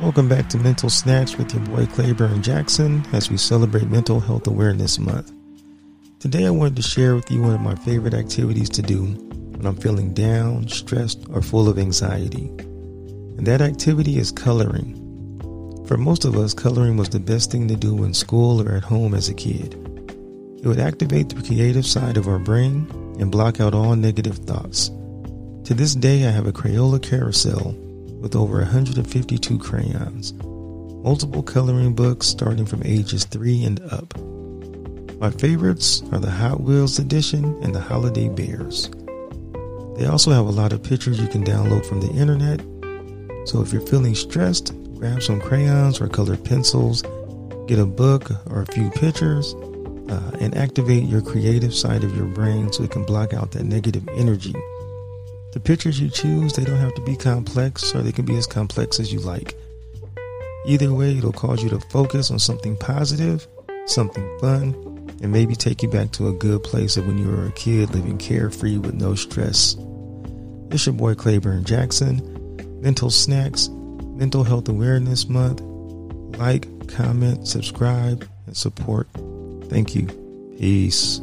Welcome back to Mental Snacks with your boy Claiborne Jackson as we celebrate Mental Health Awareness Month. Today I wanted to share with you one of my favorite activities to do when I'm feeling down, stressed, or full of anxiety. And that activity is coloring. For most of us, coloring was the best thing to do in school or at home as a kid. It would activate the creative side of our brain and block out all negative thoughts. To this day, I have a Crayola carousel with over 152 crayons, multiple coloring books starting from ages 3 and up. My favorites are the Hot Wheels edition and the Holiday Bears. They also have a lot of pictures you can download from the internet, so if you're feeling stressed, grab some crayons or colored pencils, get a book or a few pictures, uh, and activate your creative side of your brain so it can block out that negative energy the pictures you choose, they don't have to be complex or they can be as complex as you like. Either way, it'll cause you to focus on something positive, something fun, and maybe take you back to a good place of when you were a kid living carefree with no stress. It's your boy Claiborne Jackson. Mental Snacks, Mental Health Awareness Month. Like, comment, subscribe, and support. Thank you. Peace.